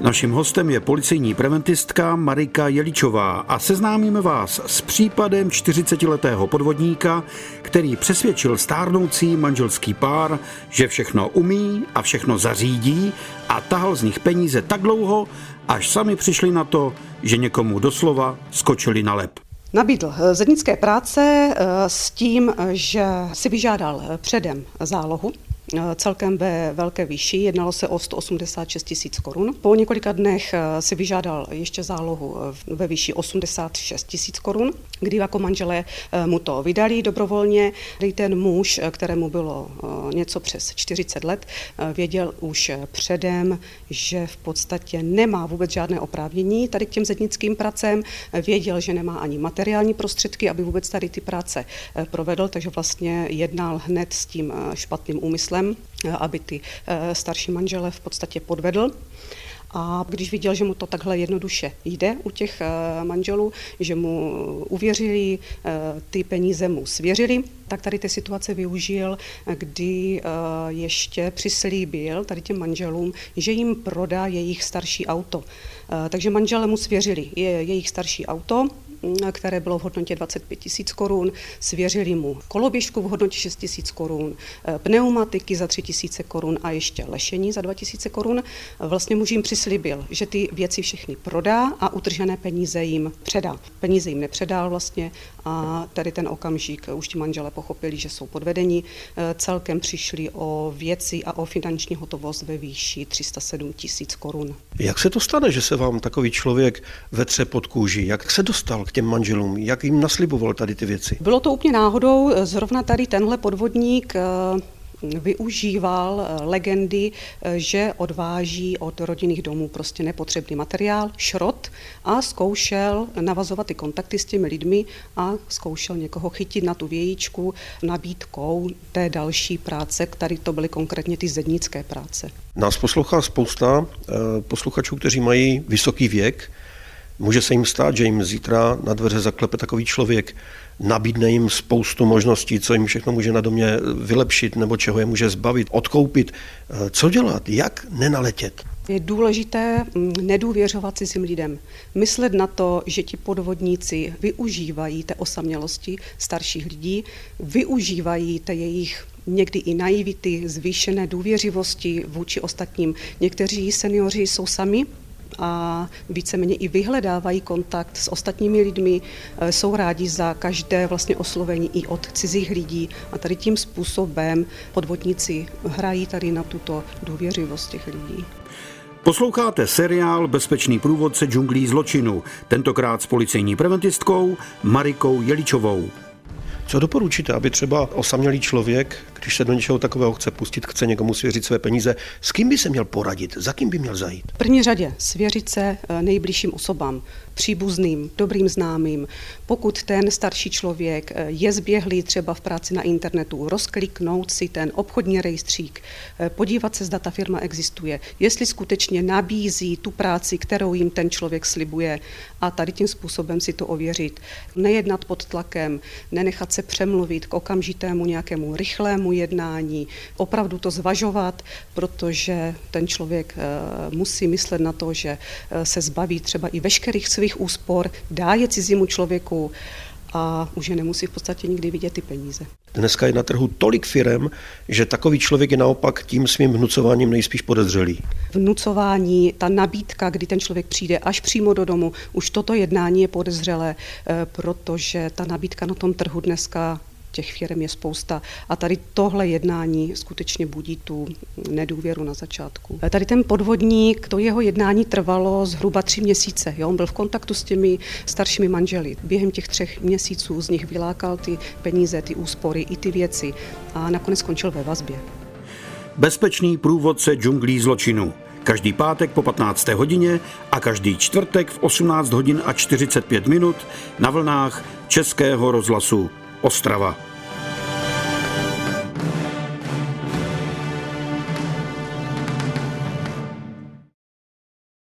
Naším hostem je policejní preventistka Marika Jeličová a seznámíme vás s případem 40-letého podvodníka, který přesvědčil stárnoucí manželský pár, že všechno umí a všechno zařídí a tahal z nich peníze tak dlouho, až sami přišli na to, že někomu doslova skočili na lep. Nabídl zednické práce eh, s tím, že si vyžádal předem zálohu Eh, celkem ve velké výši. Jednalo se o 186 tisíc korun. Po několika dnech eh, si vyžádal ještě zálohu eh, ve výši 86 tisíc korun, kdy jako manželé mu to vydali dobrovolně. Ten muž, kterému bylo něco přes 40 let, věděl už předem, že v podstatě nemá vůbec žádné oprávnění tady k těm zednickým pracem. Věděl, že nemá ani materiální prostředky, aby vůbec tady ty práce provedl, takže vlastně jednal hned s tím špatným úmyslem způsobem, eh, aby ty eh, starší manžele v podstatě podvedl. A když viděl, že mu to takhle jednoduše jde u těch eh, manželů, že mu uvěřili, ty peníze mu svěřili, tak tady té situace využil, kdy ještě přislíbil tady těm manželům, že jim prodá jejich starší auto. Takže manžele mu svěřili jejich starší auto, které bylo v hodnotě 25 tisíc korun, svěřili mu koloběžku v hodnotě 6 tisíc korun, eh, pneumatiky za 3 tisíce korun a ještě lešení za 2 tisíce korun. Vlastně muž jim přislíbil, že ty věci všechny prodá a utržené peníze jim předá. Peníze jim nepředal vlastně a tady ten okamžik už ti manžele pochopili, že jsou podvedení. Eh, celkem přišli o věci a o finanční hotovost ve výši 307 tisíc korun. Jak se to stane, že se vám takový člověk vetře pod kůži? Jak se dostal k těm manželům? Jak jim nasliboval tady ty věci? Bylo to úplně náhodou. Zrovna tady tenhle podvodník eh, využíval eh, legendy, eh, že odváží od rodinných domů prostě nepotřebný materiál, šrot a zkoušel navazovat ty kontakty s těmi lidmi a zkoušel někoho chytit na tu vějíčku nabídkou té další práce, které to byly konkrétně ty zednické práce. Nás poslouchá spousta posluchačů, kteří mají vysoký věk, Může se jim stát, že jim zítra na dveře zaklepe takový člověk, nabídne jim spoustu možností, co jim všechno může na domě vylepšit nebo čeho je může zbavit, odkoupit. Co dělat? Jak nenaletět? Je důležité mm, nedůvěřovat cizím lidem. Myslet na to, že ti podvodníci využívají té osamělosti starších lidí, využívají té jejich někdy i naivity, zvýšené důvěřivosti vůči ostatním. Někteří seniori jsou sami a víceméně i vyhledávají kontakt s ostatními lidmi, e, jsou rádi za každé vlastně oslovení i od cizích lidí a tady tím způsobem podvodníci hrají tady na tuto důvěřivost těch lidí. Posloucháte seriál Bezpečný průvodce džunglí zločinu, tentokrát s policejní preventistkou Marikou Jeličovou. Co doporučíte, aby třeba osamělý člověk, když se do něčeho takového chce pustit, chce někomu svěřit své peníze, s kým by se měl poradit, za kým by měl zajít? V první řadě svěřit se eh, nejbližším osobám, příbuzným, dobrým známým. Pokud ten starší člověk eh, je zběhlý třeba v práci na internetu, rozkliknout si ten obchodní rejstřík, eh, podívat se, zda ta firma existuje, jestli skutečně nabízí tu práci, kterou jim ten člověk slibuje a tady tím způsobem si to ověřit. Nejednat pod tlakem, nenechat se přemluvit k okamžitému nějakému rychlému jednání, opravdu to zvažovat, protože ten člověk eh, musí myslet na to, že se zbaví třeba i veškerých svých úspor, dá je cizímu člověku a už je nemusí v podstatě nikdy vidět ty peníze. Dneska je na trhu tolik firem, že takový člověk je naopak tím svým vnucováním nejspíš podezřelý. Vnucování, ta nabídka, kdy ten člověk přijde až přímo do domu, už toto jednání je podezřelé, eh, protože ta nabídka na tom trhu dneska těch firm je spousta a tady tohle jednání skutečně budí tu nedůvěru na začátku. Tady ten podvodník, to jeho jednání trvalo zhruba tři měsíce. Jo? On byl v kontaktu s těmi staršími manželi. Během těch třech měsíců z nich vylákal ty peníze, ty úspory i ty věci a nakonec skončil ve vazbě. Bezpečný průvodce džunglí zločinu. Každý pátek po 15. hodině a každý čtvrtek v 18 hodin a 45 minut na vlnách Českého rozhlasu Ostrava.